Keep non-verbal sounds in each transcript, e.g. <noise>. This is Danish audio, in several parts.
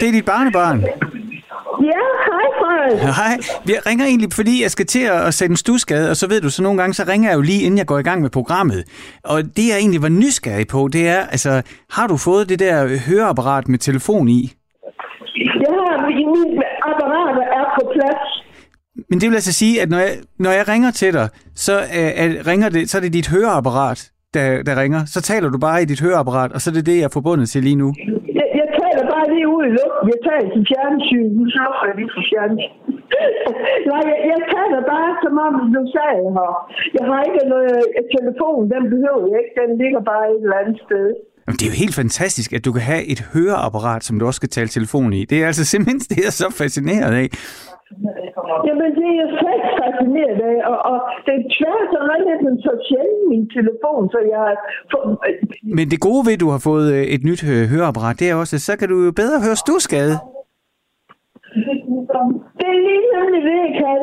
det er dit barnebarn. Ja, hej Frederik. Hej. Jeg ringer egentlig, fordi jeg skal til at sætte en stusgade, og så ved du, så nogle gange, så ringer jeg jo lige, inden jeg går i gang med programmet. Og det, jeg egentlig var nysgerrig på, det er, altså, har du fået det der høreapparat med telefon i? Jeg har mine apparater er på plads. Men det vil altså sige, at når jeg, når jeg ringer til dig, så, er, ringer det, så er det dit høreapparat, der, der ringer. Så taler du bare i dit høreapparat, og så er det det, jeg er forbundet til lige nu. Jeg, jeg bare lige ud i luften. Jeg taler til fjernsyn. Nu slukker jeg lige for fjernsyn. <laughs> Nej, jeg, jeg taler bare, som om du sagde her. Jeg har ikke noget øh, telefon. Den behøver jeg ikke. Den ligger bare et eller andet sted. Jamen, det er jo helt fantastisk, at du kan have et høreapparat, som du også skal tale telefon i. Det er altså <laughs> simpelthen det, jeg er så fascineret af. Jamen, det er jeg slet fascineret af, og, og det er tvært, så ringer den så sjældent min telefon, så jeg har... Men det gode ved, at du har fået øh, et nyt øh, høreapparat, det er også, at så kan du jo bedre høre stusgade. Det er lige nemlig det, jeg kan.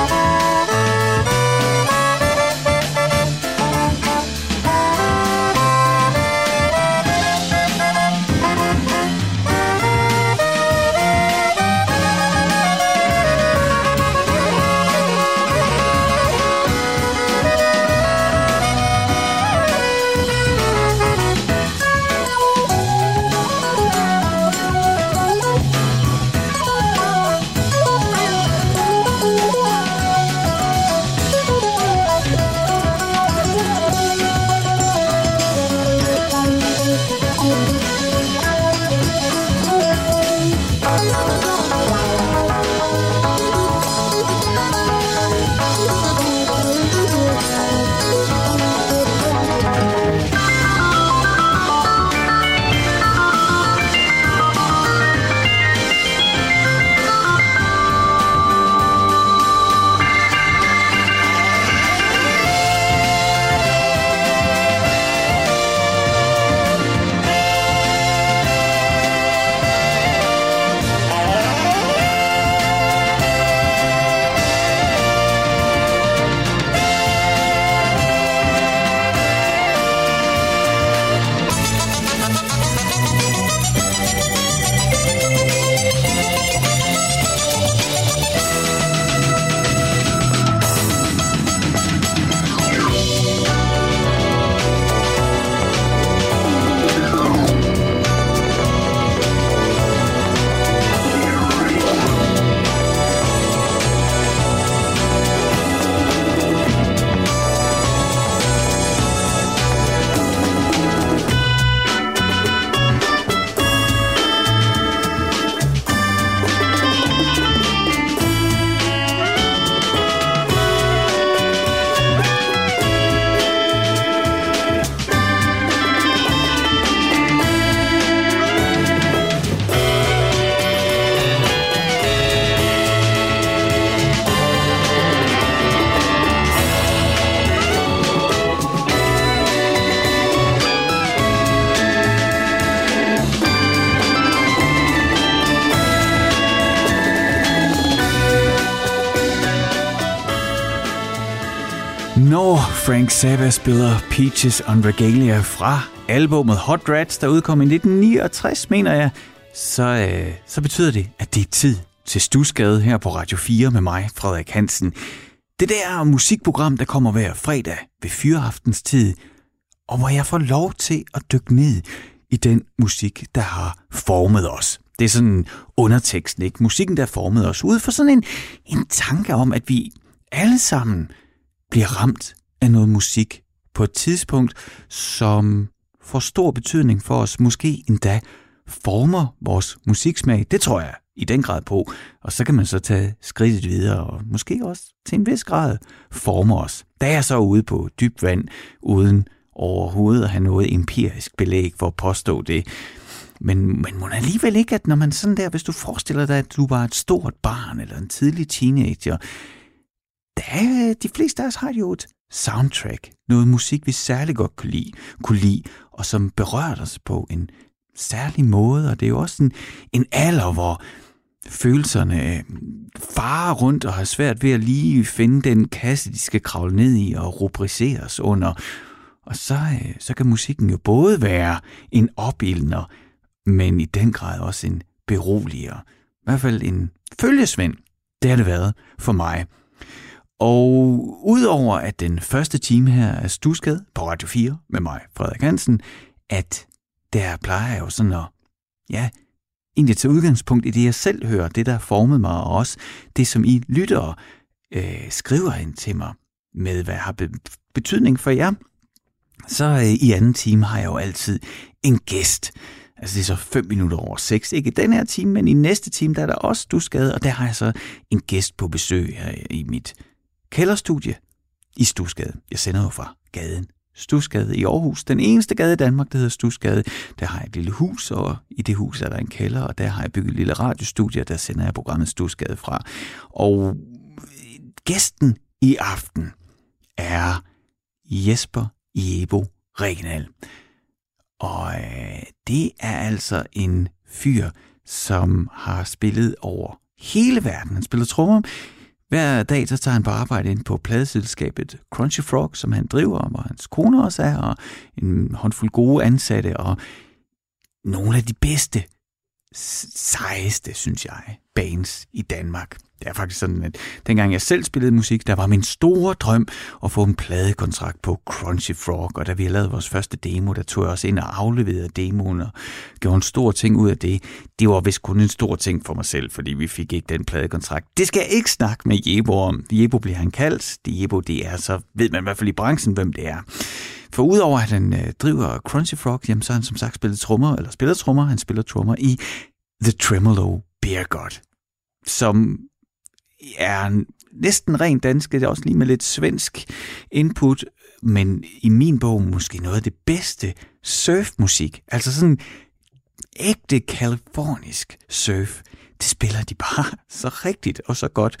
Når Frank spiller Peaches on Regalia fra albumet Hot Rats, der udkom i 1969, mener jeg, så, øh, så betyder det, at det er tid til Stusgade her på Radio 4 med mig, Frederik Hansen. Det der musikprogram, der kommer hver fredag ved fyreaftens tid, og hvor jeg får lov til at dykke ned i den musik, der har formet os. Det er sådan underteksten, ikke? Musikken, der har formet os ud for sådan en, en tanke om, at vi alle sammen bliver ramt af noget musik på et tidspunkt, som får stor betydning for os, måske endda former vores musiksmag. Det tror jeg i den grad på. Og så kan man så tage skridtet videre, og måske også til en vis grad former os. Da er jeg så ude på dybt vand, uden overhovedet at have noget empirisk belæg for at påstå det. Men, men må alligevel ikke, at når man sådan der, hvis du forestiller dig, at du var et stort barn eller en tidlig teenager, der øh, de fleste af os har jo et soundtrack, noget musik, vi særlig godt kunne lide, kunne lide og som berørte os på en særlig måde, og det er jo også en, en alder, hvor følelserne øh, farer rundt og har svært ved at lige finde den kasse, de skal kravle ned i og rubriceres under. Og så, øh, så kan musikken jo både være en opildner, men i den grad også en beroliger. I hvert fald en følgesvend. Det har det været for mig. Og udover at den første time her er stusket på Radio 4 med mig, Frederik Hansen, at der plejer jeg jo sådan at, ja, egentlig tage udgangspunkt i det, jeg selv hører, det der formet mig, og også det, som I lyttere øh, skriver ind til mig med, hvad har betydning for jer. Så øh, i anden time har jeg jo altid en gæst. Altså det er så fem minutter over seks. Ikke i den her time, men i næste time, der er der også du skade, og der har jeg så en gæst på besøg her i mit kælderstudie i Stusgade. Jeg sender jo fra gaden Stusgade i Aarhus. Den eneste gade i Danmark, der hedder Stusgade. Der har jeg et lille hus, og i det hus er der en kælder, og der har jeg bygget et lille radiostudie, der sender jeg programmet Stusgade fra. Og øh, gæsten i aften er Jesper Jebo Regnal. Og øh, det er altså en fyr, som har spillet over hele verden. Han spiller trommer hver dag så tager han på arbejde ind på pladeselskabet Crunchy Frog, som han driver, hvor hans kone også er, og en håndfuld gode ansatte, og nogle af de bedste, sejeste, synes jeg, bands i Danmark. Det er faktisk sådan, at dengang jeg selv spillede musik, der var min store drøm at få en pladekontrakt på Crunchy Frog, og da vi lavede vores første demo, der tog jeg også ind og afleverede demoen og gjorde en stor ting ud af det. Det var vist kun en stor ting for mig selv, fordi vi fik ikke den pladekontrakt. Det skal jeg ikke snakke med Jebo om. Jebo bliver han kaldt. Det Jebo, det er, så ved man i hvert fald i branchen, hvem det er. For udover at han øh, driver Crunchy Frog, jamen, så har han som sagt spillet trommer, eller spiller trommer, han spiller trommer i The Tremolo Beer God, som er næsten rent dansk, det er også lige med lidt svensk input, men i min bog måske noget af det bedste surfmusik. Altså sådan ægte kalifornisk surf. Det spiller de bare <laughs> så rigtigt og så godt.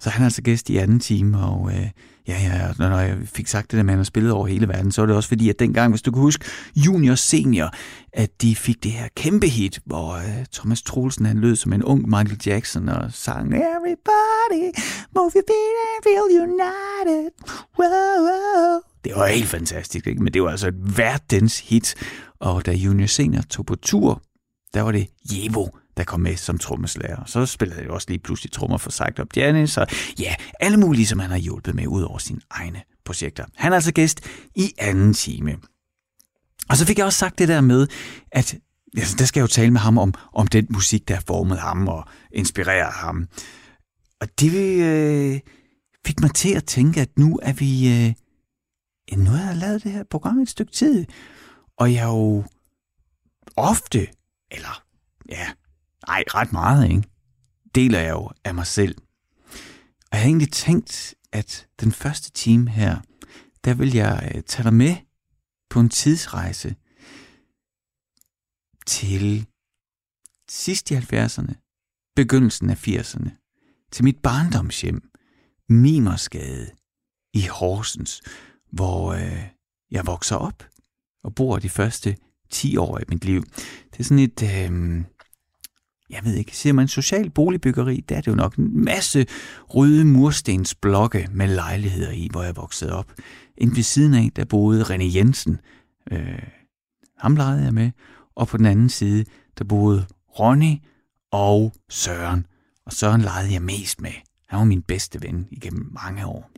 Så han er altså gæst i anden time, og øh, ja, ja, når jeg fik sagt det der med, at han har spillet over hele verden, så er det også fordi, at dengang, hvis du kan huske, junior senior, at de fik det her kæmpe hit, hvor uh, Thomas Troelsen, han lød som en ung Michael Jackson og sang Everybody, move your feet and feel united. Whoa, whoa. Det var helt fantastisk, ikke? men det var altså et verdens hit. Og da Junior Senior tog på tur, der var det Jevo, der kom med som trommeslager. Så spillede jeg også lige pludselig trommer for Sagt Up Janis, så ja, alle mulige, som han har hjulpet med ud over sine egne projekter. Han er altså gæst i anden time. Og så fik jeg også sagt det der med, at altså, der skal jeg jo tale med ham om, om den musik, der har formet ham og inspireret ham. Og det øh, fik mig til at tænke, at nu er vi... Øh, nu har jeg lavet det her program et stykke tid, og jeg jo ofte, eller ja, nej, ret meget, ikke? deler jeg jo af mig selv. Og jeg har egentlig tænkt, at den første time her, der vil jeg øh, tage dig med på en tidsrejse til sidst i 70'erne, begyndelsen af 80'erne, til mit barndomshjem, Mimersgade i Horsens, hvor øh, jeg vokser op og bor de første 10 år af mit liv. Det er sådan et, øh, jeg ved ikke, siger man social boligbyggeri, der er det jo nok en masse røde murstensblokke med lejligheder i, hvor jeg voksede op. Inden ved siden af, der boede René Jensen. Øh, ham legede jeg med. Og på den anden side, der boede Ronny og Søren. Og Søren legede jeg mest med. Han var min bedste ven igennem mange år.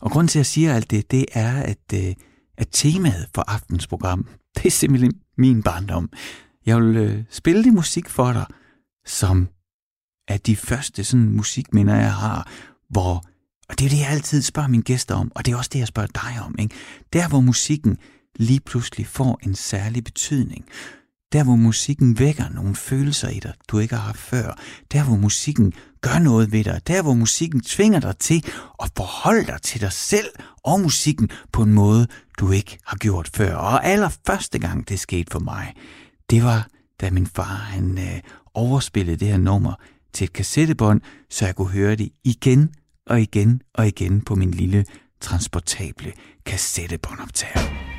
Og grund til, at jeg siger alt det, det er, at, øh, at temaet for aftens program, <laughs> det er simpelthen min barndom. Jeg vil øh, spille det musik for dig, som er de første sådan musikminder, jeg har, hvor Og det er det, jeg altid spørger mine gæster om, og det er også det, jeg spørger dig om. Ikke? Der, hvor musikken lige pludselig får en særlig betydning. Der, hvor musikken vækker nogle følelser i dig, du ikke har haft før. Der, hvor musikken gør noget ved dig. Der, hvor musikken tvinger dig til at forholde dig til dig selv og musikken på en måde, du ikke har gjort før. Og allerførste gang, det skete for mig, det var, da min far han øh, overspillede det her nummer til et kassettebånd, så jeg kunne høre det igen og igen og igen på min lille transportable kassettebåndoptager.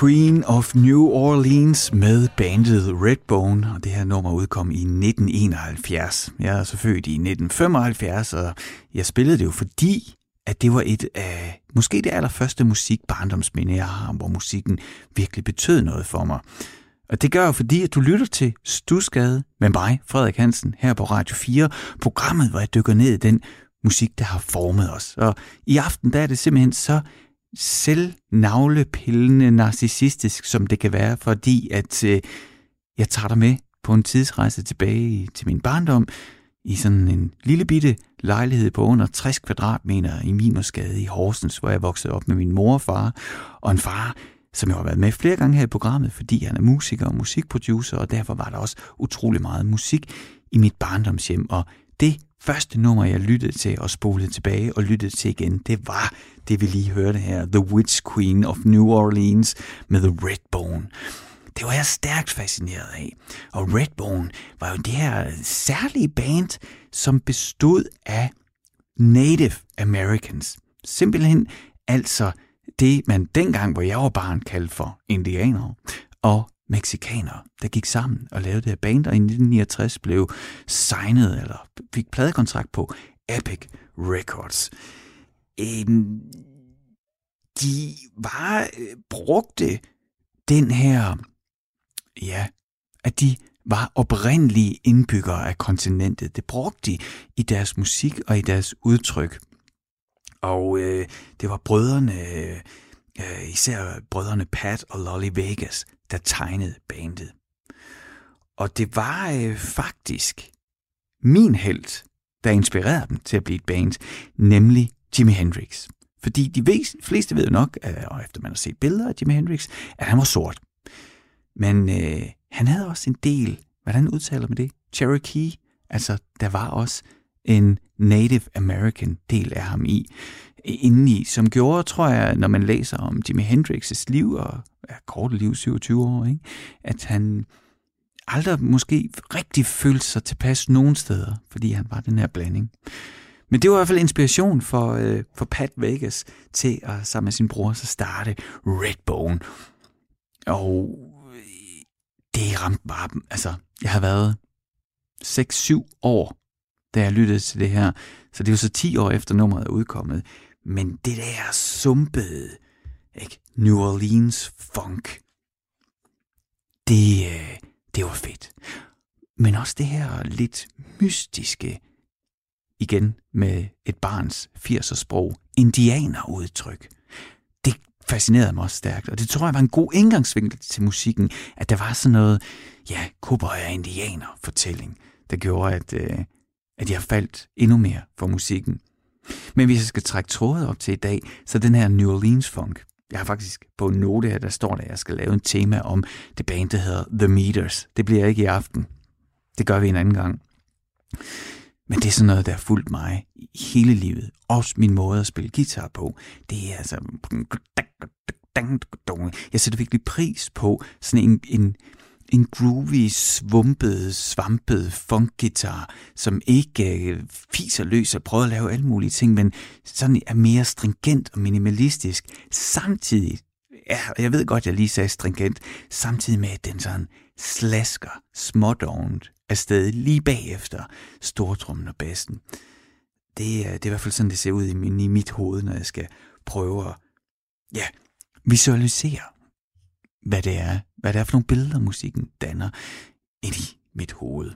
Queen of New Orleans med bandet Redbone, og det her nummer udkom i 1971. Jeg er så født i 1975, og jeg spillede det jo fordi, at det var et af, måske det allerførste musik barndomsminde, jeg har, hvor musikken virkelig betød noget for mig. Og det gør jeg, fordi at du lytter til Stusgade med mig, Frederik Hansen, her på Radio 4, programmet, hvor jeg dykker ned i den musik, der har formet os. Og i aften, der er det simpelthen så selvnavlepillende narcissistisk, som det kan være, fordi at øh, jeg tager dig med på en tidsrejse tilbage i, til min barndom, i sådan en lille bitte lejlighed på under 60 kvadratmeter i Mimersgade i Horsens, hvor jeg voksede op med min mor og far, og en far, som jeg har været med flere gange her i programmet, fordi han er musiker og musikproducer, og derfor var der også utrolig meget musik i mit barndomshjem, og det første nummer, jeg lyttede til og spolede tilbage og lyttede til igen, det var det, vi lige hørte her, The Witch Queen of New Orleans med The Redbone. Det var jeg stærkt fascineret af. Og Redbone var jo det her særlige band, som bestod af Native Americans. Simpelthen altså det, man dengang, hvor jeg var barn, kaldte for indianere og meksikanere, der gik sammen og lavede det her band, og i 1969 blev signet, eller fik pladekontrakt på Epic Records. Øhm, de var øh, brugte den her, ja, at de var oprindelige indbyggere af kontinentet. Det brugte de i deres musik og i deres udtryk. Og øh, det var brødrene, øh, Øh, især brødrene Pat og Lolly Vegas, der tegnede bandet. Og det var øh, faktisk min held, der inspirerede dem til at blive et band, nemlig Jimi Hendrix. Fordi de fleste ved jo nok, øh, og efter man har set billeder af Jimi Hendrix, at han var sort. Men øh, han havde også en del, hvordan udtaler man det? Cherokee. Altså, der var også en Native American del af ham i, indeni, som gjorde, tror jeg, når man læser om Jimi Hendrix' liv, og ja, kort liv, 27 år, ikke? at han aldrig måske rigtig følte sig tilpas nogen steder, fordi han var den her blanding. Men det var i hvert fald inspiration for, øh, for Pat Vegas til at sammen med sin bror så starte Redbone. Og øh, det ramte bare, altså jeg har været 6-7 år, da jeg lyttede til det her. Så det er jo så 10 år efter nummeret er udkommet. Men det der sumpede, ikke? New Orleans funk, det, øh, det var fedt. Men også det her lidt mystiske, igen med et barns 80'er sprog, indianerudtryk. Det fascinerede mig også stærkt, og det tror jeg var en god indgangsvinkel til musikken, at der var sådan noget, ja, cowboy og indianer fortælling, der gjorde, at, øh, at jeg faldt endnu mere for musikken. Men hvis jeg skal trække trådet op til i dag, så den her New Orleans funk, jeg har faktisk på en note her, der står der, at jeg skal lave en tema om det band, der hedder The Meters. Det bliver ikke i aften. Det gør vi en anden gang. Men det er sådan noget, der har fulgt mig hele livet. Også min måde at spille guitar på. Det er altså... Jeg sætter virkelig pris på sådan en, en, en groovy, svumpet, svampet funkgitar, som ikke øh, fiser løs og prøver at lave alle mulige ting, men sådan er mere stringent og minimalistisk, samtidig, ja, jeg ved godt, jeg lige sagde stringent, samtidig med, at den sådan slasker smådovent afsted lige bagefter stortrummen og bassen. Det øh, det er i hvert fald sådan, det ser ud i, min, i mit hoved, når jeg skal prøve at ja, visualisere, hvad det er, hvad det er for nogle billeder, musikken danner ind i mit hoved.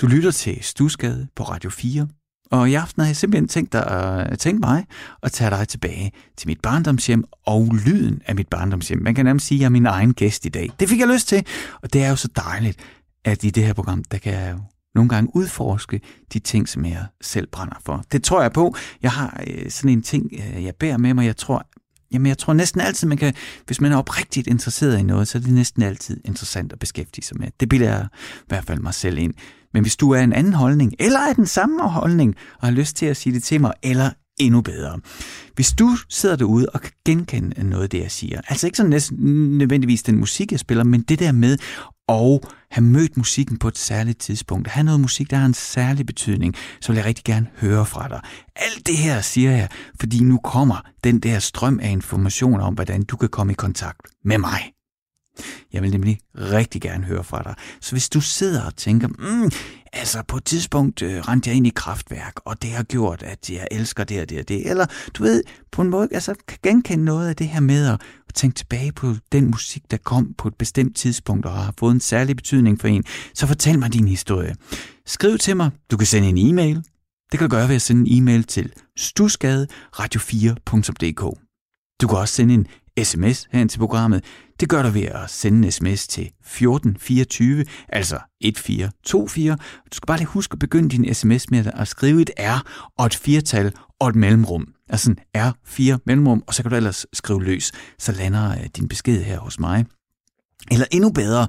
Du lytter til Stusgade på Radio 4, og i aften har jeg simpelthen tænkt, dig, øh, tænkt mig at tage dig tilbage til mit barndomshjem og lyden af mit barndomshjem. Man kan nærmest sige, at jeg er min egen gæst i dag. Det fik jeg lyst til, og det er jo så dejligt, at i det her program, der kan jeg jo nogle gange udforske de ting, som jeg selv brænder for. Det tror jeg på. Jeg har øh, sådan en ting, øh, jeg bærer med mig. Jeg tror, jamen jeg tror næsten altid, man kan, hvis man er oprigtigt interesseret i noget, så er det næsten altid interessant at beskæftige sig med. Det bilder jeg i hvert fald mig selv ind. Men hvis du er en anden holdning, eller er den samme holdning, og har lyst til at sige det til mig, eller endnu bedre. Hvis du sidder derude og kan genkende noget af det, jeg siger, altså ikke sådan næsten nødvendigvis den musik, jeg spiller, men det der med og have mødt musikken på et særligt tidspunkt, have noget musik, der har en særlig betydning, så vil jeg rigtig gerne høre fra dig. Alt det her siger jeg, fordi nu kommer den der strøm af information om, hvordan du kan komme i kontakt med mig. Jeg vil nemlig rigtig gerne høre fra dig. Så hvis du sidder og tænker, mm, altså på et tidspunkt øh, rendte jeg ind i kraftværk, og det har gjort, at jeg elsker det og det og det, eller du ved, på en måde, altså kan genkende noget af det her med at tænke tilbage på den musik, der kom på et bestemt tidspunkt og har fået en særlig betydning for en, så fortæl mig din historie. Skriv til mig. Du kan sende en e-mail. Det kan du gøre ved at sende en e-mail til stusgade radio4.dk. Du kan også sende en sms hen til programmet. Det gør du ved at sende en sms til 1424, altså 1424. Du skal bare lige huske at begynde din sms med at skrive et R og et firtal og et mellemrum. Altså en R4 mellemrum, og så kan du ellers skrive løs. Så lander øh, din besked her hos mig. Eller endnu bedre,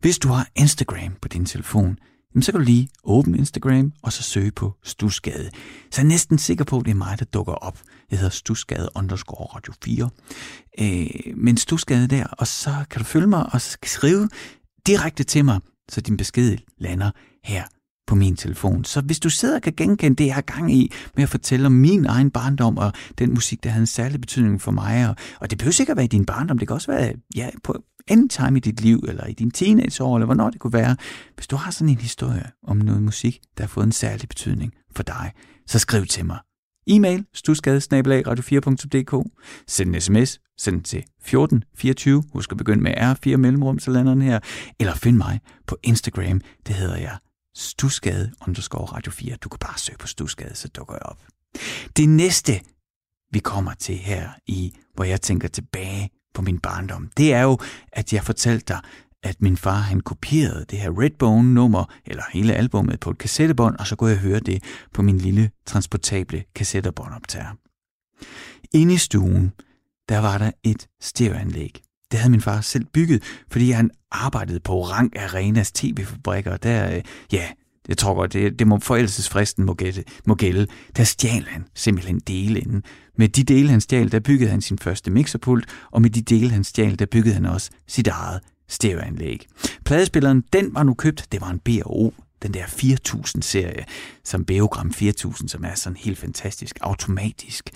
hvis du har Instagram på din telefon, jamen så kan du lige åbne Instagram og så søge på Stusgade. Så jeg er næsten sikker på, at det er mig, der dukker op. Jeg hedder Stusgade underscore Radio 4. Øh, men Stusgade der, og så kan du følge mig og skrive direkte til mig, så din besked lander her på min telefon. Så hvis du sidder og kan genkende det, jeg har gang i med at fortælle om min egen barndom og den musik, der havde en særlig betydning for mig, og, og det behøver sikkert være i din barndom, det kan også være ja, på anytime i dit liv, eller i din teenageår, eller hvornår det kunne være. Hvis du har sådan en historie om noget musik, der har fået en særlig betydning for dig, så skriv til mig. E-mail stusgadesnabelag radio4.dk Send en sms, send til 1424. Husk at begynde med R4 mellemrum, så lander den her. Eller find mig på Instagram, det hedder jeg Stusgade underscore Radio 4. Du kan bare søge på Stusgade, så dukker jeg op. Det næste, vi kommer til her i, hvor jeg tænker tilbage på min barndom, det er jo, at jeg fortalte dig, at min far han kopierede det her Redbone-nummer, eller hele albummet på et kassettebånd, og så kunne jeg høre det på min lille transportable kassettebåndoptager. Inde i stuen, der var der et stereoanlæg. Det havde min far selv bygget, fordi han arbejdede på Rank Arenas tv-fabrikker. Der, øh, ja, jeg tror godt, det, det må forældelsesfristen må, gætte, må gælde. Der stjal han simpelthen dele inden. Med de dele, han stjal, der byggede han sin første mixerpult, og med de dele, han stjal, der byggede han også sit eget stereoanlæg. Pladespilleren, den var nu købt, det var en B&O, den der 4000-serie, som Beogram 4000, som er sådan helt fantastisk automatisk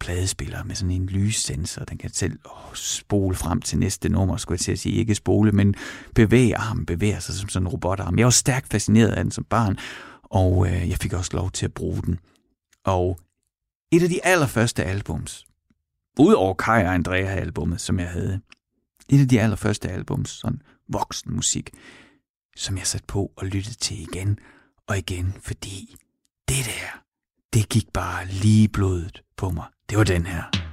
pladespiller med sådan en lyssensor. Den kan selv åh, spole frem til næste nummer, skulle jeg til at sige. Ikke spole, men bevæge armen, bevæger sig som sådan en robotarm. Jeg var stærkt fascineret af den som barn, og øh, jeg fik også lov til at bruge den. Og et af de allerførste albums, udover Kai og Andrea-albummet, som jeg havde, et af de allerførste albums, sådan voksen musik, som jeg satte på og lyttede til igen og igen, fordi det der, det gik bare lige blodet på mig. Det var den her.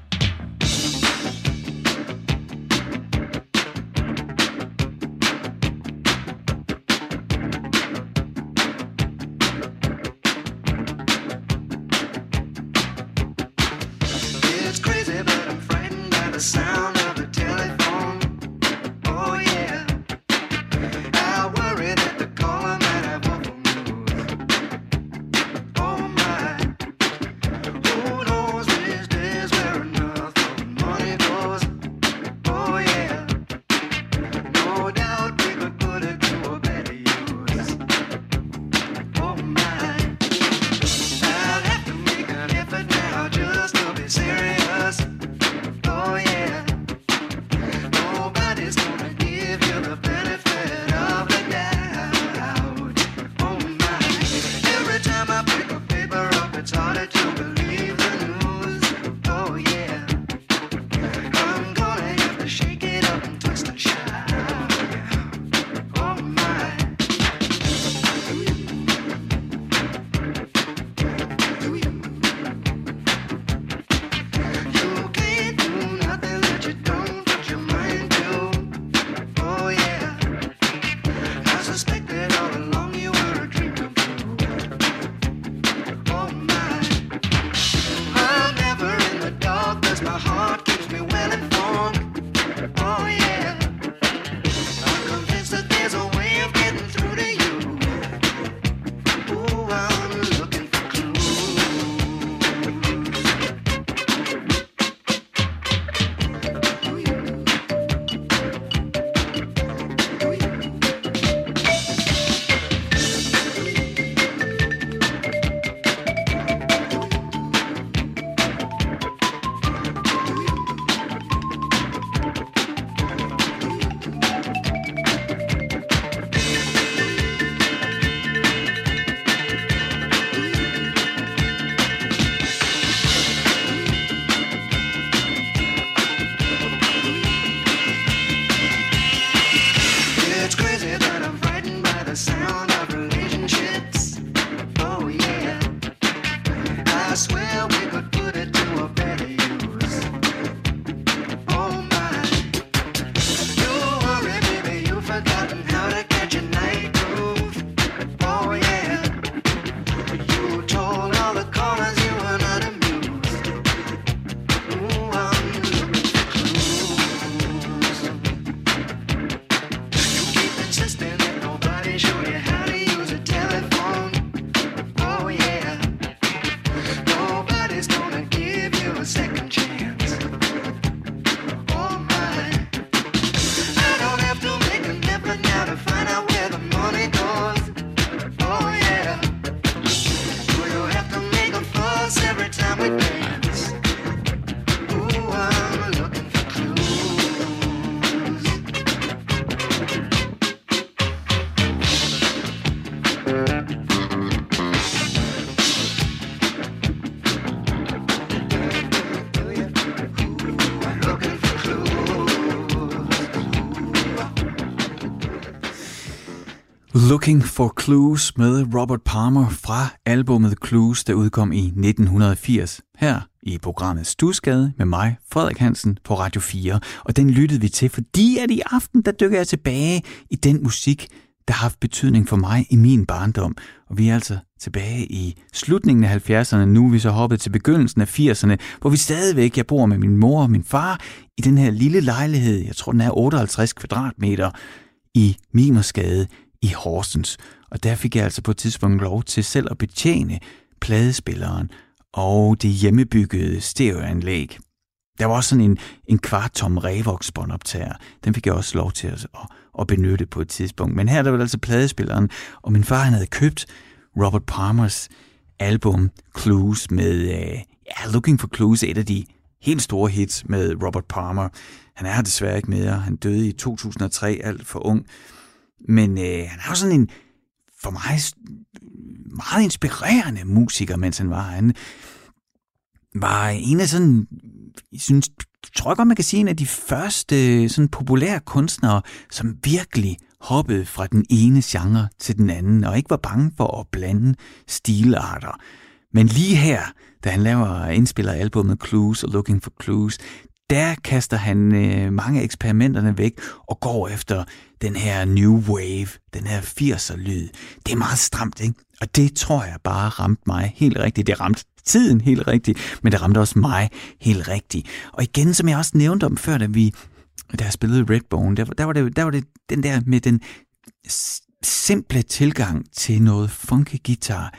Looking for Clues med Robert Palmer fra albummet Clues, der udkom i 1980. Her i programmet Stusgade med mig, Frederik Hansen, på Radio 4. Og den lyttede vi til, fordi at i aften, der dykker jeg tilbage i den musik, der har haft betydning for mig i min barndom. Og vi er altså tilbage i slutningen af 70'erne. Nu er vi så hoppet til begyndelsen af 80'erne, hvor vi stadigvæk, jeg bor med min mor og min far i den her lille lejlighed, jeg tror den er 58 kvadratmeter, i Mimersgade i Horsens. Og der fik jeg altså på et tidspunkt lov til selv at betjene pladespilleren og det hjemmebyggede stereoanlæg. Der var også sådan en, en kvarttom Revox båndoptager. Den fik jeg også lov til at, at, at benytte på et tidspunkt. Men her der var altså pladespilleren, og min far han havde købt Robert Palmers album Clues med uh, ja, Looking for Clues, et af de helt store hits med Robert Palmer. Han er desværre ikke mere. Han døde i 2003, alt for ung. Men øh, han har sådan en, for mig, meget inspirerende musiker, mens han var. Han var en af sådan, jeg synes, tror jeg godt, man kan sige, en af de første øh, sådan populære kunstnere, som virkelig hoppede fra den ene genre til den anden, og ikke var bange for at blande stilarter. Men lige her, da han laver indspiller albumet Clues og Looking for Clues, der kaster han øh, mange af eksperimenterne væk og går efter den her new wave, den her 80'er-lyd. Det er meget stramt, ikke? Og det tror jeg bare ramte mig helt rigtigt. Det ramte tiden helt rigtigt, men det ramte også mig helt rigtigt. Og igen, som jeg også nævnte om før, da vi da jeg spillede Redbone, der, der, var det, der var det den der med den simple tilgang til noget funky guitar,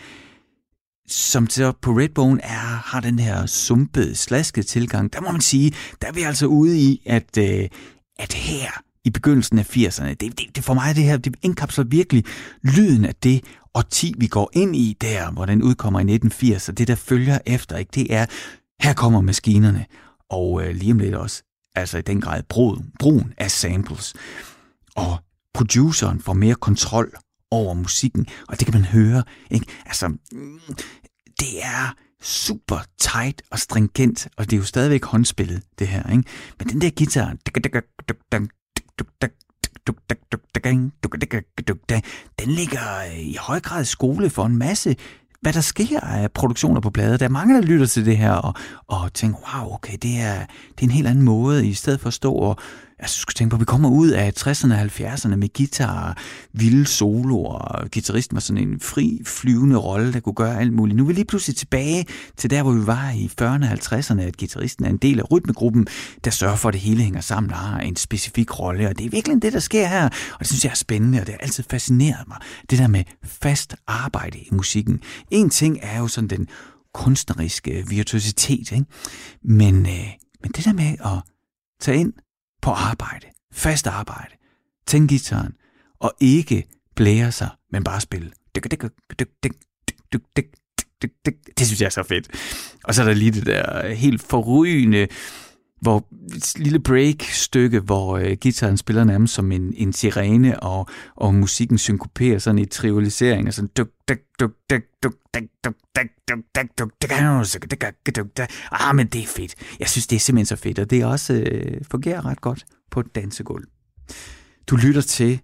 som så på Redbone er, har den her sumpede, slaskede tilgang, der må man sige, der er vi altså ude i, at, øh, at her i begyndelsen af 80'erne, det, det, det for mig det her, det indkapsler virkelig lyden af det årti, vi går ind i der, hvor den udkommer i 1980, og det der følger efter, ikke, det er, her kommer maskinerne, og øh, lige om lidt også, altså i den grad brud, brugen af samples. Og produceren får mere kontrol over musikken, og det kan man høre. Ikke? Altså, mm, det er super tight og stringent, og det er jo stadigvæk håndspillet, det her. Ikke? Men den der guitar, den ligger øh, i høj grad skole for en masse hvad der sker af produktioner på plader. Der er mange, der lytter til det her og, og tænker, wow, okay, det er, det er en helt anden måde, i stedet for at stå og Altså, du skal tænke på, at vi kommer ud af 60'erne og 70'erne med guitar, vilde soloer, og guitaristen var sådan en fri, flyvende rolle, der kunne gøre alt muligt. Nu er vi lige pludselig tilbage til der, hvor vi var i 40'erne og 50'erne, at guitaristen er en del af rytmegruppen, der sørger for, at det hele hænger sammen og har en specifik rolle. Og det er virkelig det, der sker her, og det synes jeg er spændende, og det har altid fascineret mig. Det der med fast arbejde i musikken. En ting er jo sådan den kunstneriske virtuositet, ikke? Men, øh, men det der med at tage ind på arbejde, fast arbejde, tænde gitaren, og ikke blære sig, men bare spille. Det synes jeg er så fedt. Og så er der lige det der helt forrygende hvor et lille break-stykke, hvor øh, gitaren spiller nærmest som en, en sirene, og, og musikken synkoperer sådan i trivialisering, og sådan duk, duk, duk, duk, duk, duk, duk, duk, duk, duk, duk, duk, duk, Ah, men det er fedt. Jeg synes, det er simpelthen så fedt, og det også øh, fungerer ret godt på et dansegulv. Du lytter til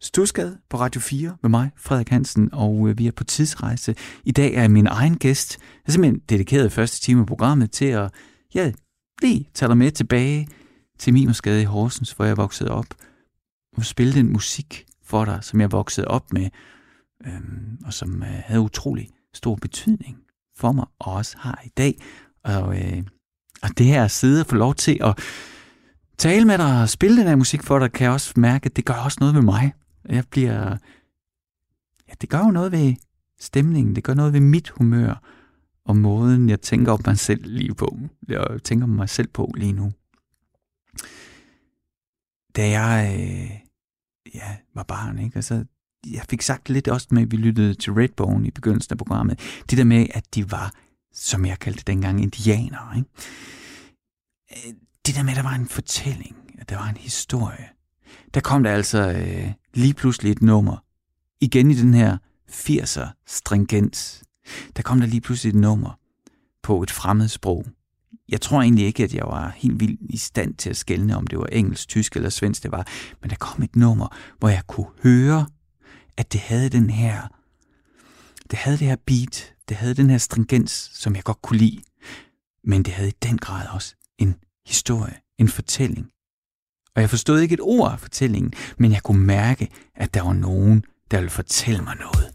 Stusgade på Radio 4 med mig, Frederik Hansen, og øh, vi er på tidsrejse. I dag er min egen gæst. Jeg er simpelthen dedikeret første time af programmet til at ja, lige tage dig med tilbage til Mimersgade i Horsens, hvor jeg voksede op, og spille den musik for dig, som jeg voksede op med, øhm, og som øh, havde utrolig stor betydning for mig, og også har i dag. Og, øh, og det her at sidde og få lov til at tale med dig og spille den her musik for dig, kan jeg også mærke, at det gør også noget ved mig. Jeg bliver... Ja, det gør jo noget ved stemningen, det gør noget ved mit humør, og måden, jeg tænker om mig selv lige på. Jeg tænker om mig selv på lige nu. Da jeg øh, ja, var barn, ikke? Så jeg fik sagt lidt også med, at vi lyttede til Redbone i begyndelsen af programmet. Det der med, at de var, som jeg kaldte det dengang, indianere. Ikke? Øh, det der med, at der var en fortælling, at der var en historie. Der kom der altså øh, lige pludselig et nummer. Igen i den her 80'er stringens der kom der lige pludselig et nummer på et fremmed sprog. Jeg tror egentlig ikke, at jeg var helt vildt i stand til at skelne, om det var engelsk, tysk eller svensk det var, men der kom et nummer, hvor jeg kunne høre, at det havde den her, det havde det her beat, det havde den her stringens, som jeg godt kunne lide. men det havde i den grad også en historie, en fortælling. Og jeg forstod ikke et ord af fortællingen, men jeg kunne mærke, at der var nogen, der ville fortælle mig noget.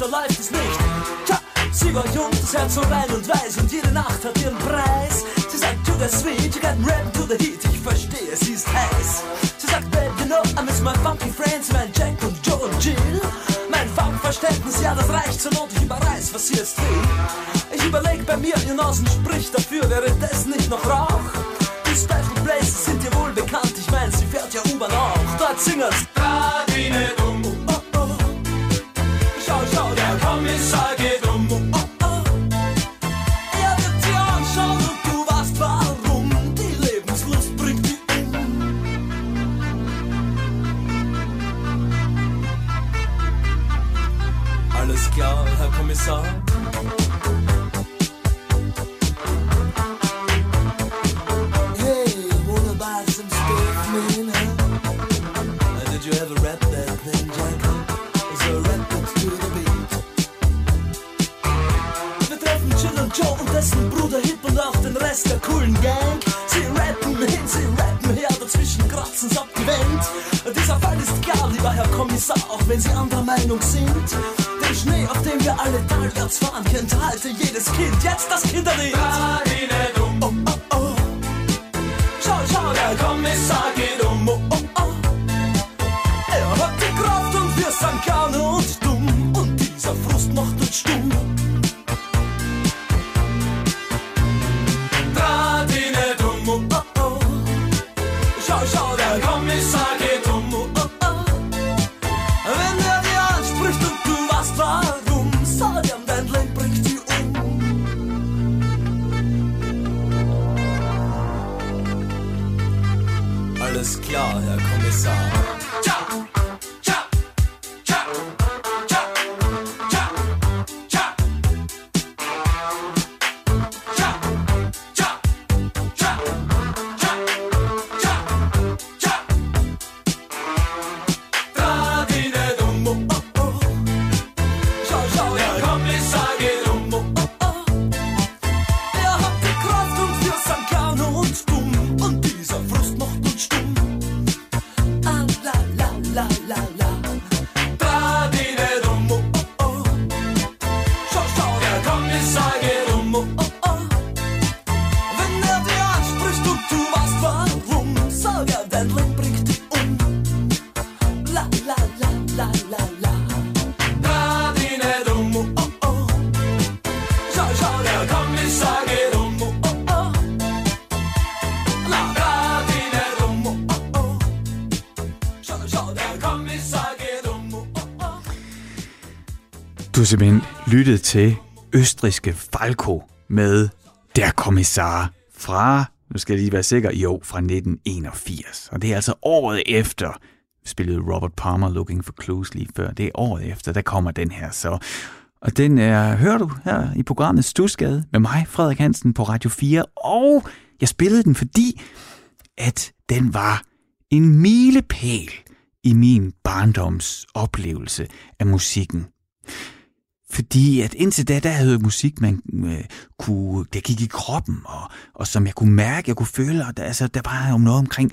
Da läuft es nicht. Tja, sie war jung, das Herz so rein und weiß und jede Nacht hat ihren Preis. Sie sagt, to the sweet, you got rap to the heat, ich verstehe, sie ist heiß. Sie sagt, babe, you know, I miss my funky friends, mein Jack und Joe und Jill. Mein Funkverständnis, ja, das reicht zur Not, ich überreiß, was sie jetzt will. Ich überleg bei mir, ihr Nasen spricht dafür, wäre das nicht noch Rauch? Die Special Places sind dir wohl bekannt, ich mein, sie fährt ja U-Bahn auch. Dort singen's. Radine dumm. Alles klar, Herr Kommissar. Simpelthen lyttet til østriske Falco med Der Kommissar fra, nu skal jeg lige være sikker, jo, fra 1981. Og det er altså året efter, spillede Robert Palmer Looking for Clues lige før. Det er året efter, der kommer den her så. Og den er, hører du her i programmet Stusgade med mig, Frederik Hansen, på Radio 4. Og jeg spillede den, fordi at den var en milepæl i min barndoms oplevelse af musikken. Fordi at indtil da, der havde jeg musik, man øh, kunne, der gik i kroppen, og, og som jeg kunne mærke, jeg kunne føle, og der, altså, der var jo noget omkring,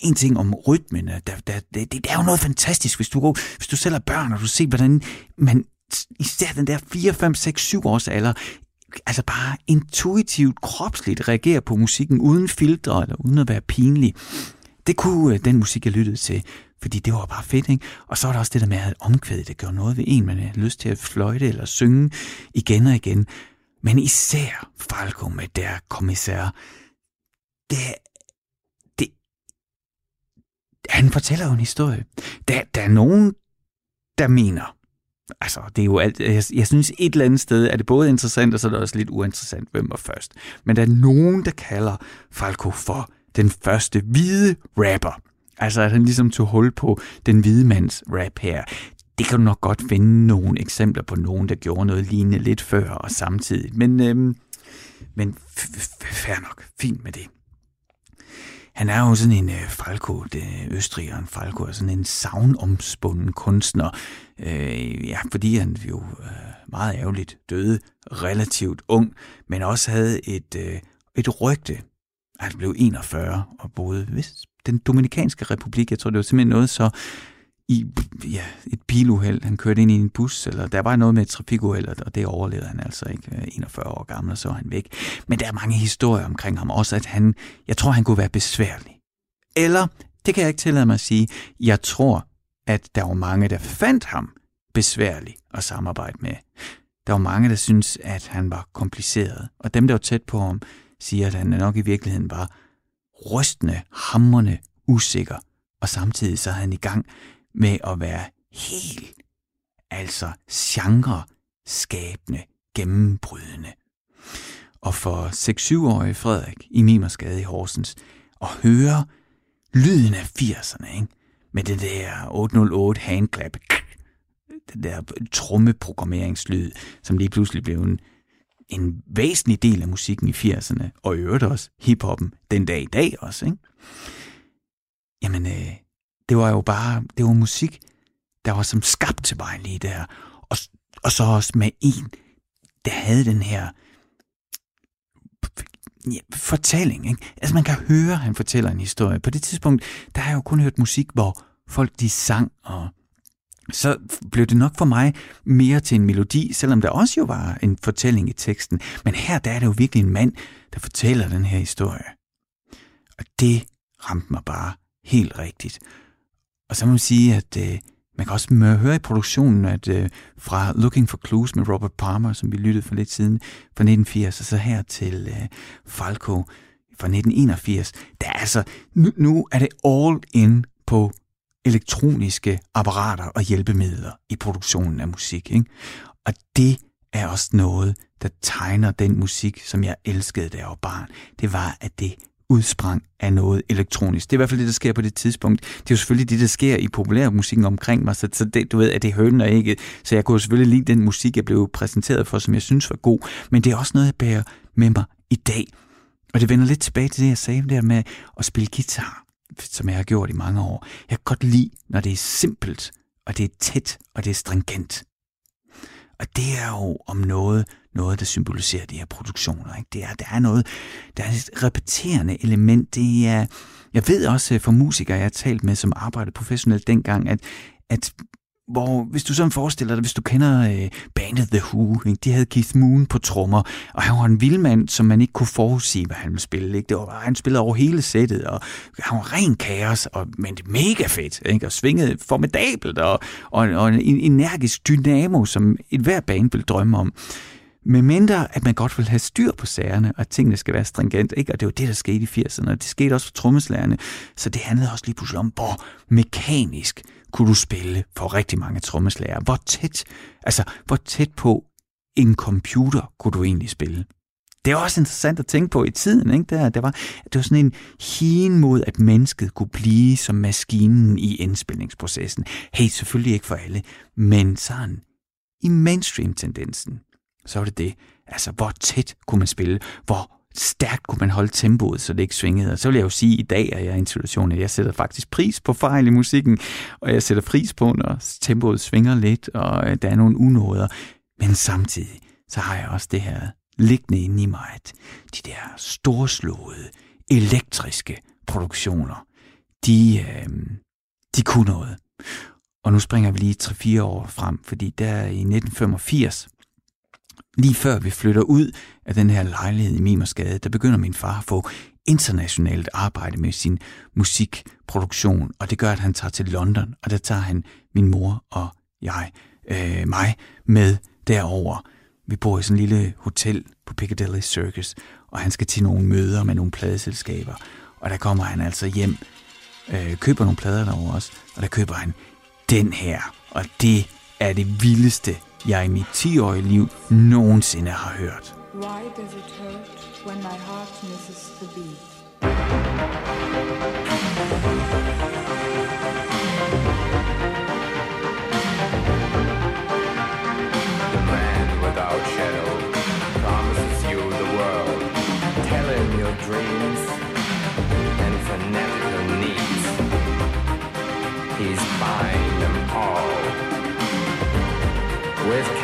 en ting om rytmen, der, der, det, det er jo noget fantastisk, hvis du, hvis du selv er børn, og du ser, hvordan man, især den der 4, 5, 6, 7 års alder, altså bare intuitivt, kropsligt reagerer på musikken, uden filtre, eller uden at være pinlig. Det kunne øh, den musik, jeg lyttede til, fordi det var bare fedt, ikke? Og så var der også det der med, at omkvædet, det gør noget ved en, man har lyst til at fløjte eller synge igen og igen. Men især Falco med der kommissær, det, det, han fortæller jo en historie. Der, der er nogen, der mener, altså det er jo alt, jeg, jeg synes et eller andet sted er det både interessant, og så er det også lidt uinteressant, hvem var først. Men der er nogen, der kalder Falco for den første hvide rapper. Altså at han ligesom tog hul på den hvide mands rap her. Det kan du nok godt finde nogle eksempler på nogen, der gjorde noget lignende lidt før og samtidig. Men, øhm, men f- f- fair nok, fint med det. Han er jo sådan en øh, Falco, det østrigeren Falco, er sådan en savnomspunden kunstner, øh, ja, fordi han jo øh, meget ærgerligt døde relativt ung, men også havde et, øh, et rygte. Han blev 41 og boede vist den Dominikanske Republik. Jeg tror, det var simpelthen noget så i ja, et biluheld. Han kørte ind i en bus, eller der var noget med et trafikuheld, og det overlevede han altså ikke. Øh, 41 år gammel, og så var han væk. Men der er mange historier omkring ham. Også at han, jeg tror, han kunne være besværlig. Eller, det kan jeg ikke tillade mig at sige, jeg tror, at der var mange, der fandt ham besværlig at samarbejde med. Der var mange, der synes, at han var kompliceret. Og dem, der var tæt på ham, siger, at han nok i virkeligheden var rystende, hammerne, usikker. Og samtidig så er han i gang med at være helt, altså genre skabende, gennembrydende. Og for 6-7-årige Frederik i Mimersgade i Horsens, at høre lyden af 80'erne, ikke? med det der 808 handclap, den der trommeprogrammeringslyd, som lige pludselig blev en, en væsentlig del af musikken i 80'erne, og i øvrigt også hiphoppen den dag i dag også. Ikke? Jamen, øh, det var jo bare, det var musik, der var som skabt til mig lige der. Og, og så også med en, der havde den her ja, fortælling. Ikke? Altså man kan høre, at han fortæller en historie. På det tidspunkt, der har jeg jo kun hørt musik, hvor folk de sang, og så blev det nok for mig mere til en melodi, selvom der også jo var en fortælling i teksten. Men her der er det jo virkelig en mand, der fortæller den her historie. Og det ramte mig bare helt rigtigt. Og så må man sige, at øh, man kan også høre i produktionen, at øh, fra Looking for Clues med Robert Palmer, som vi lyttede for lidt siden, fra 1980, og så her til øh, Falco fra 1981, der er altså, nu, nu er det all in på elektroniske apparater og hjælpemidler i produktionen af musik. Ikke? Og det er også noget, der tegner den musik, som jeg elskede, da jeg var barn. Det var, at det udsprang af noget elektronisk. Det er i hvert fald det, der sker på det tidspunkt. Det er jo selvfølgelig det, der sker i populærmusikken omkring mig, så, så det, du ved, at det hønnen ikke. Så jeg kunne selvfølgelig lide den musik, jeg blev præsenteret for, som jeg synes var god, men det er også noget, jeg bærer med mig i dag. Og det vender lidt tilbage til det, jeg sagde der med at spille guitar, som jeg har gjort i mange år. Jeg kan godt lide, når det er simpelt, og det er tæt, og det er stringent. Og det er jo om noget, noget, der symboliserer de her produktioner. Ikke? Det er, der er noget, der er et repeterende element. Det er, jeg ved også øh, fra musikere, jeg har talt med, som arbejdede professionelt dengang, at, at hvor, hvis du sådan forestiller dig, hvis du kender øh, bandet The Who, ikke? de havde Keith Moon på trommer, og han var en vildmand, som man ikke kunne forudsige, hvad han ville spille. Ikke? Det var, han spillede over hele sættet, og han var ren kaos, og, men det mega fedt, ikke? og svingede formidabelt, og, og, og en energisk dynamo, som et hver band vil drømme om. Med mindre, at man godt vil have styr på sagerne, og at tingene skal være stringent. Ikke? Og det var det, der skete i 80'erne, og det skete også for trommeslagerne. Så det handlede også lige pludselig om, hvor mekanisk kunne du spille for rigtig mange trommeslager. Hvor tæt, altså hvor tæt på en computer kunne du egentlig spille. Det er også interessant at tænke på i tiden. Ikke? Der, det, var, det var sådan en hien mod, at mennesket kunne blive som maskinen i indspilningsprocessen. Hey, selvfølgelig ikke for alle, men sådan i mainstream-tendensen, så var det det. Altså, hvor tæt kunne man spille? Hvor stærkt kunne man holde tempoet, så det ikke svingede. Og så vil jeg jo sige, i dag er jeg i en situation, at jeg sætter faktisk pris på fejl i musikken, og jeg sætter pris på, når tempoet svinger lidt, og øh, der er nogle unåder. Men samtidig, så har jeg også det her liggende inde i mig, at de der storslåede, elektriske produktioner, de, øh, de kunne noget. Og nu springer vi lige 3-4 år frem, fordi der i 1985, lige før vi flytter ud af den her lejlighed i Mimersgade, der begynder min far at få internationalt arbejde med sin musikproduktion, og det gør, at han tager til London, og der tager han min mor og jeg, øh, mig, med derover. Vi bor i sådan en lille hotel på Piccadilly Circus, og han skal til nogle møder med nogle pladeselskaber, og der kommer han altså hjem øh, køber nogle plader derovre også, og der køber han den her. Og det er det vildeste, jeg i mit 10-årige liv nogensinde har hørt. Why does it hurt when my heart misses the beat? With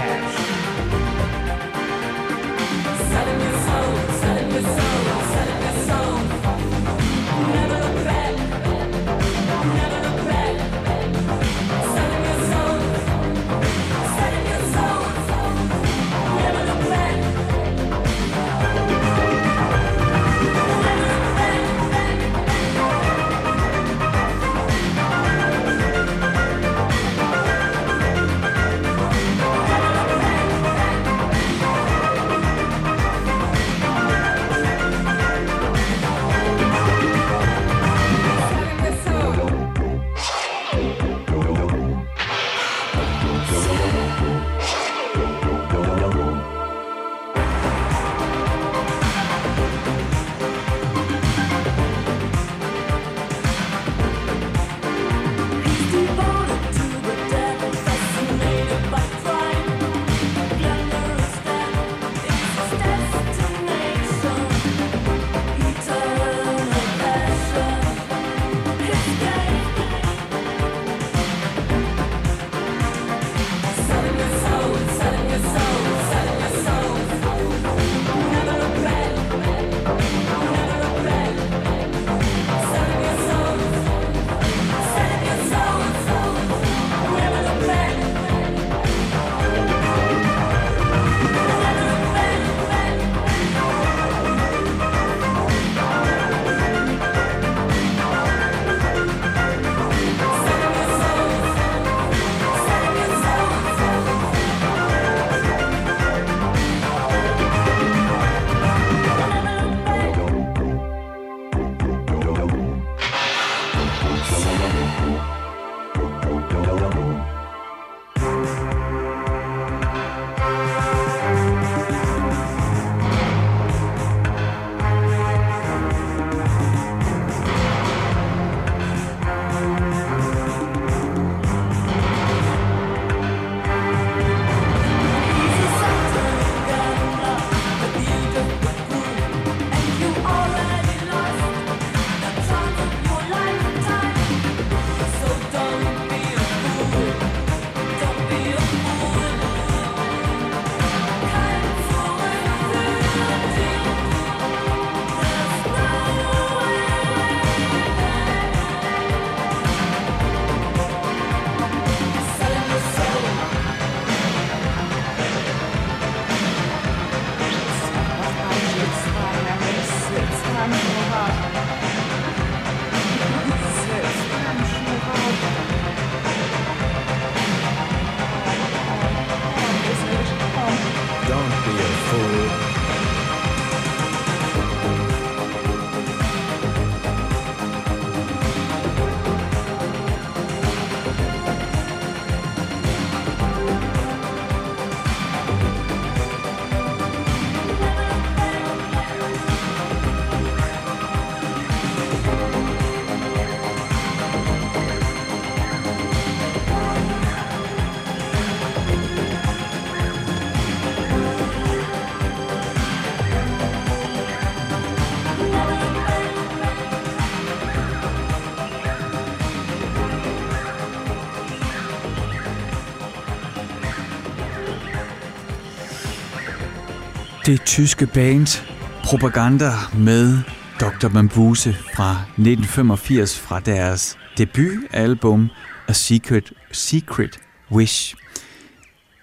Det tyske band Propaganda med Dr. Mambuse fra 1985 fra deres debutalbum A Secret, Secret Wish.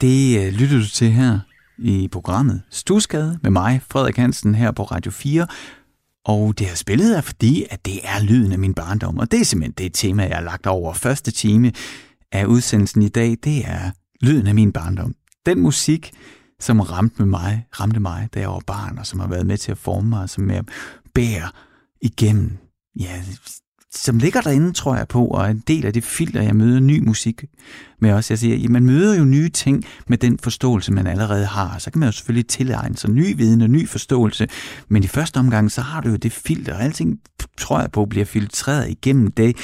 Det øh, lytter du til her i programmet Stusgade med mig, Frederik Hansen, her på Radio 4. Og det har spillet er fordi, at det er lyden af min barndom, og det er simpelthen det tema, jeg har lagt over første time af udsendelsen i dag. Det er lyden af min barndom. Den musik, som ramte, med mig, ramte mig, da jeg var barn, og som har været med til at forme mig, og som jeg bærer igennem ja, som ligger derinde, tror jeg på, og er en del af det filter, jeg møder ny musik med også. Jeg siger, at man møder jo nye ting med den forståelse, man allerede har. Så kan man jo selvfølgelig tilegne sig ny viden og ny forståelse, men i første omgang, så har du jo det filter, og alting, tror jeg på, bliver filtreret igennem det,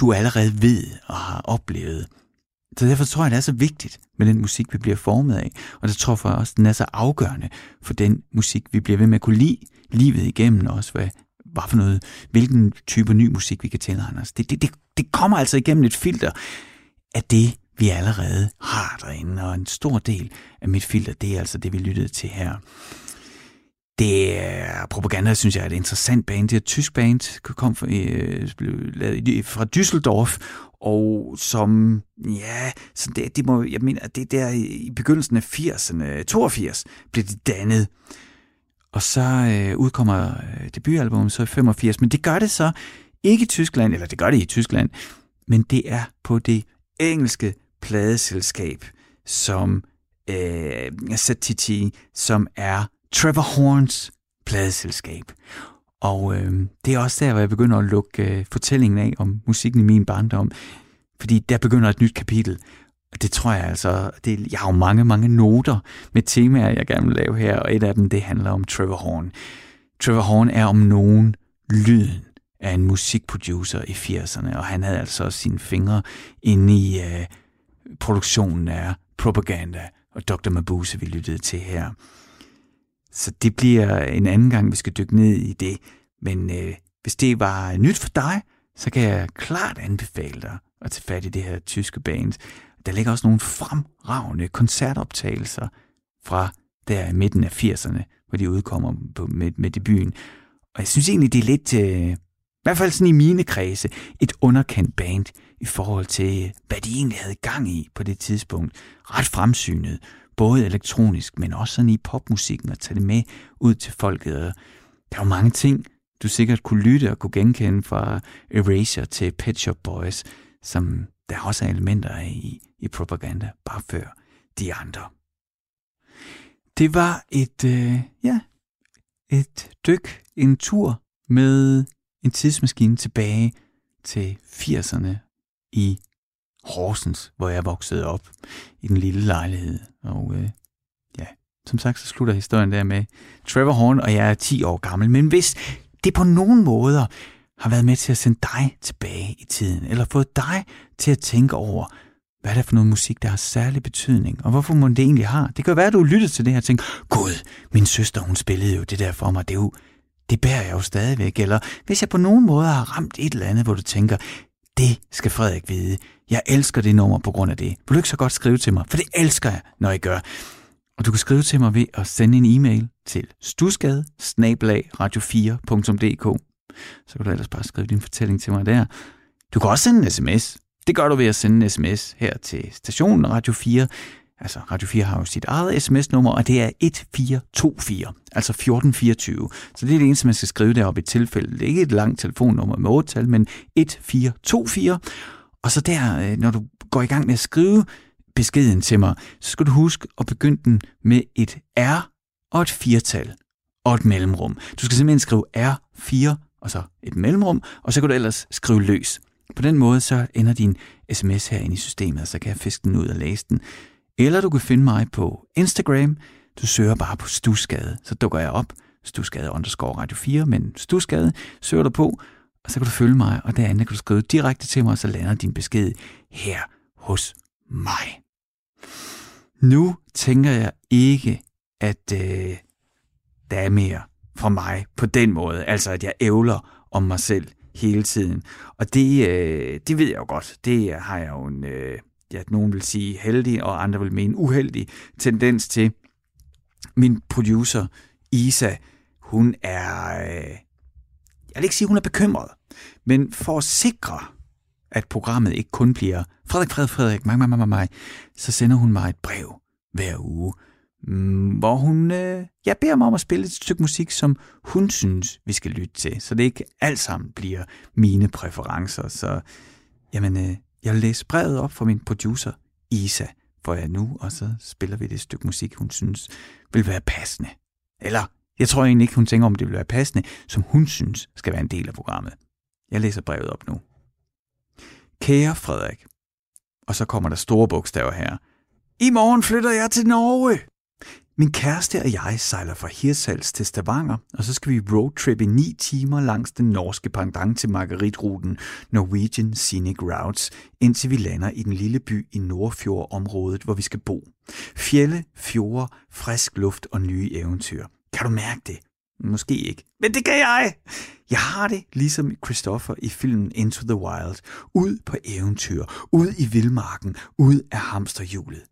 du allerede ved og har oplevet. Så derfor tror jeg, det er så vigtigt med den musik, vi bliver formet af. Og det tror jeg også, den er så afgørende for den musik, vi bliver ved med at kunne lide livet igennem også, hvad, hvad for noget, hvilken type ny musik vi kan tilegne os. Det, det, det, det kommer altså igennem et filter af det, vi allerede har derinde, og en stor del af mit filter, det er altså det, vi lyttede til her. Det er propaganda, synes jeg, er et interessant band. Det er et tysk band, kom fra, øh, blev lavet fra Düsseldorf, og som, ja, så det, det må, jeg mener, det der i begyndelsen af 80'erne, 82, blev det dannet. Og så øh, udkommer øh, debutalbummet så i 85, men det gør det så ikke i Tyskland, eller det gør det i Tyskland, men det er på det engelske pladeselskab, som øh, ZTT, som er Trevor Horns pladeselskab. Og øh, det er også der, hvor jeg begynder at lukke øh, fortællingen af om musikken i min barndom. Fordi der begynder et nyt kapitel. Og det tror jeg altså, det, jeg har jo mange, mange noter med temaer, jeg gerne vil lave her, og et af dem, det handler om Trevor Horn. Trevor Horn er om nogen lyden af en musikproducer i 80'erne, og han havde altså også sine fingre inde i øh, produktionen af Propaganda og Dr. Mabuse, vi lyttede til her. Så det bliver en anden gang, vi skal dykke ned i det. Men øh, hvis det var nyt for dig, så kan jeg klart anbefale dig at tage fat i det her tyske band. Der ligger også nogle fremragende koncertoptagelser fra der i midten af 80'erne, hvor de udkommer på, med, med debuten. Og jeg synes egentlig, det er lidt, øh, i hvert fald sådan i mine kredse, et underkendt band i forhold til, hvad de egentlig havde gang i på det tidspunkt. Ret fremsynet, både elektronisk, men også sådan i popmusikken, og tage det med ud til folket. Der er jo mange ting, du sikkert kunne lytte og kunne genkende fra Erasure til Pet Shop Boys, som der også er elementer af i, i propaganda, bare før de andre. Det var et, øh, ja, et dyk, en tur med en tidsmaskine tilbage til 80'erne i Horsens, hvor jeg voksede op i den lille lejlighed. Og øh, ja, som sagt, så slutter historien der med Trevor Horn, og jeg er 10 år gammel. Men hvis det på nogen måder har været med til at sende dig tilbage i tiden, eller fået dig til at tænke over, hvad er det for noget musik, der har særlig betydning, og hvorfor man det egentlig har. Det kan være, at du lyttede til det her og tænkte, gud, min søster, hun spillede jo det der for mig, det er jo, det bærer jeg jo stadigvæk. Eller hvis jeg på nogen måde har ramt et eller andet, hvor du tænker, det skal Frederik vide. Jeg elsker det nummer på grund af det. Vil du ikke så godt skrive til mig? For det elsker jeg, når jeg gør. Og du kan skrive til mig ved at sende en e-mail til stusgade radio 4dk Så kan du ellers bare skrive din fortælling til mig der. Du kan også sende en sms. Det gør du ved at sende en sms her til stationen Radio 4. Altså, Radio 4 har jo sit eget sms-nummer, og det er 1424, altså 1424. Så det er det eneste, man skal skrive deroppe i tilfælde. Det er ikke et langt telefonnummer med 8 men 1424. Og så der, øh, når du går i gang med at skrive beskeden til mig, så skal du huske at begynde den med et R og et firtal og et mellemrum. Du skal simpelthen skrive R4 og så et mellemrum, og så kan du ellers skrive løs. På den måde så ender din sms herinde i systemet, og så kan jeg fiske den ud og læse den. Eller du kan finde mig på Instagram. Du søger bare på Stusgade, så dukker jeg op. Stusgade underscore Radio 4, men Stusgade søger du på, og så kan du følge mig, og derinde kan du skrive direkte til mig, og så lander din besked her hos mig. Nu tænker jeg ikke, at øh, der er mere fra mig på den måde, altså at jeg ævler om mig selv hele tiden. Og det, øh, det ved jeg jo godt. Det har jeg jo en, øh, ja, nogen vil sige heldig, og andre vil mene uheldig tendens til. Min producer, Isa, hun er, øh, jeg vil ikke sige, hun er bekymret, men for at sikre, at programmet ikke kun bliver Frederik, Frederik, Frederik, mig, mig, mig, mig, så sender hun mig et brev hver uge, mm, hvor hun øh, jeg beder mig om at spille et stykke musik, som hun synes, vi skal lytte til, så det ikke alt sammen bliver mine præferencer. Så jamen, øh, jeg vil læse brevet op for min producer, Isa, for jeg nu, og så spiller vi det stykke musik, hun synes vil være passende. Eller, jeg tror egentlig ikke, hun tænker om, det vil være passende, som hun synes skal være en del af programmet. Jeg læser brevet op nu. Kære Frederik. Og så kommer der store bogstaver her. I morgen flytter jeg til Norge. Min kæreste og jeg sejler fra Hirsals til Stavanger, og så skal vi roadtrippe 9 timer langs den norske pendant til Margaritruten Norwegian Scenic Routes, indtil vi lander i den lille by i Nordfjordområdet, hvor vi skal bo. Fjelle, fjorde, frisk luft og nye eventyr. Kan du mærke det? Måske ikke. Men det kan jeg! Jeg har det ligesom Christopher i filmen Into the Wild. Ud på eventyr, ud i vildmarken, ud af hamsterhjulet.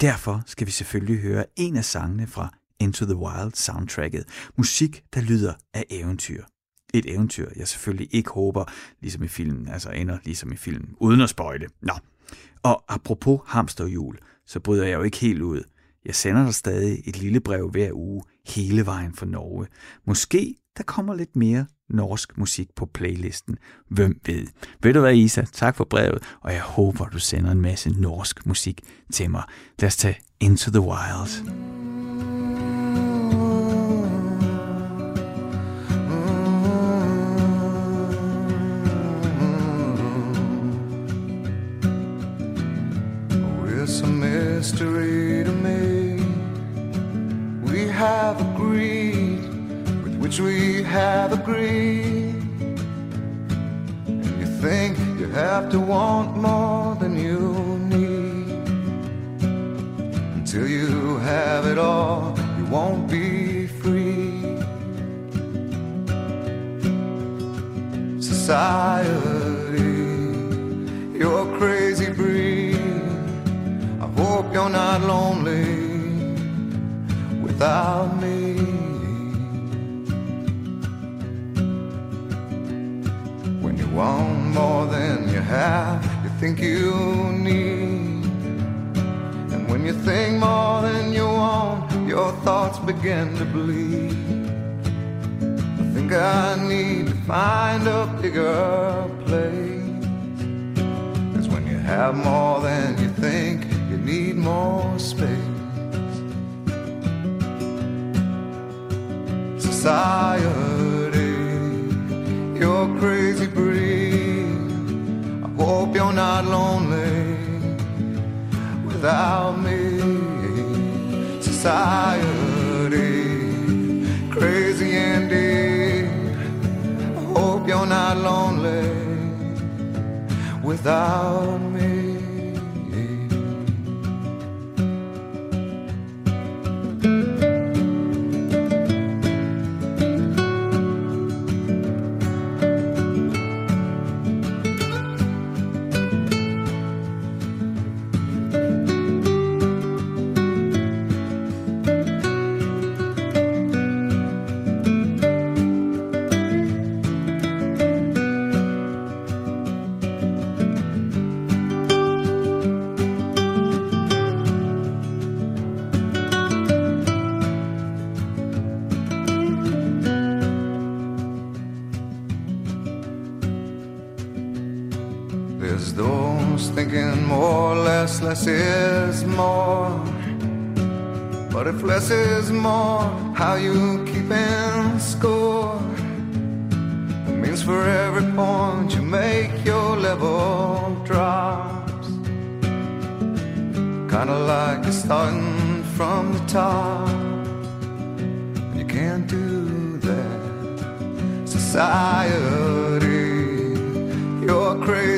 Derfor skal vi selvfølgelig høre en af sangene fra Into the Wild soundtracket. Musik, der lyder af eventyr. Et eventyr, jeg selvfølgelig ikke håber, ligesom i filmen, altså ender ligesom i filmen, uden at spøjle. Nå, og apropos hamsterhjul, så bryder jeg jo ikke helt ud. Jeg sender dig stadig et lille brev hver uge, hele vejen fra Norge. Måske der kommer lidt mere norsk musik på playlisten. Hvem ved? Ved du hvad, Isa? Tak for brevet, og jeg håber, du sender en masse norsk musik til mig. Lad os tage Into the Wild. We have agreed. And you think you have to want more than you need. Until you have it all, you won't be free. Society, you're a crazy breed. I hope you're not lonely without me. Want more than you have, you think you need. And when you think more than you want, your thoughts begin to bleed. I think I need to find a bigger place. Cause when you have more than you think, you need more space. Society, you're crazy breed. I hope you're not lonely without me. Society, crazy indeed. I hope you're not lonely without me. Less, is more. But if less is more, how you keeping score? It means for every point you make, your level drops. Kinda like you're starting from the top. And you can't do that. Society, you're crazy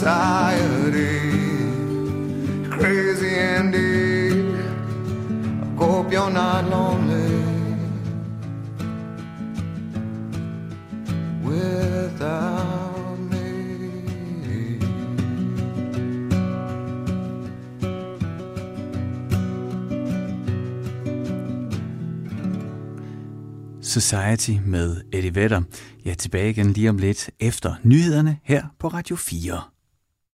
Society, crazy indeed. I hope you're not lonely without me. Society med Eddie Vedder. Jeg er tilbage igen lige om lidt efter nyhederne her på Radio 4.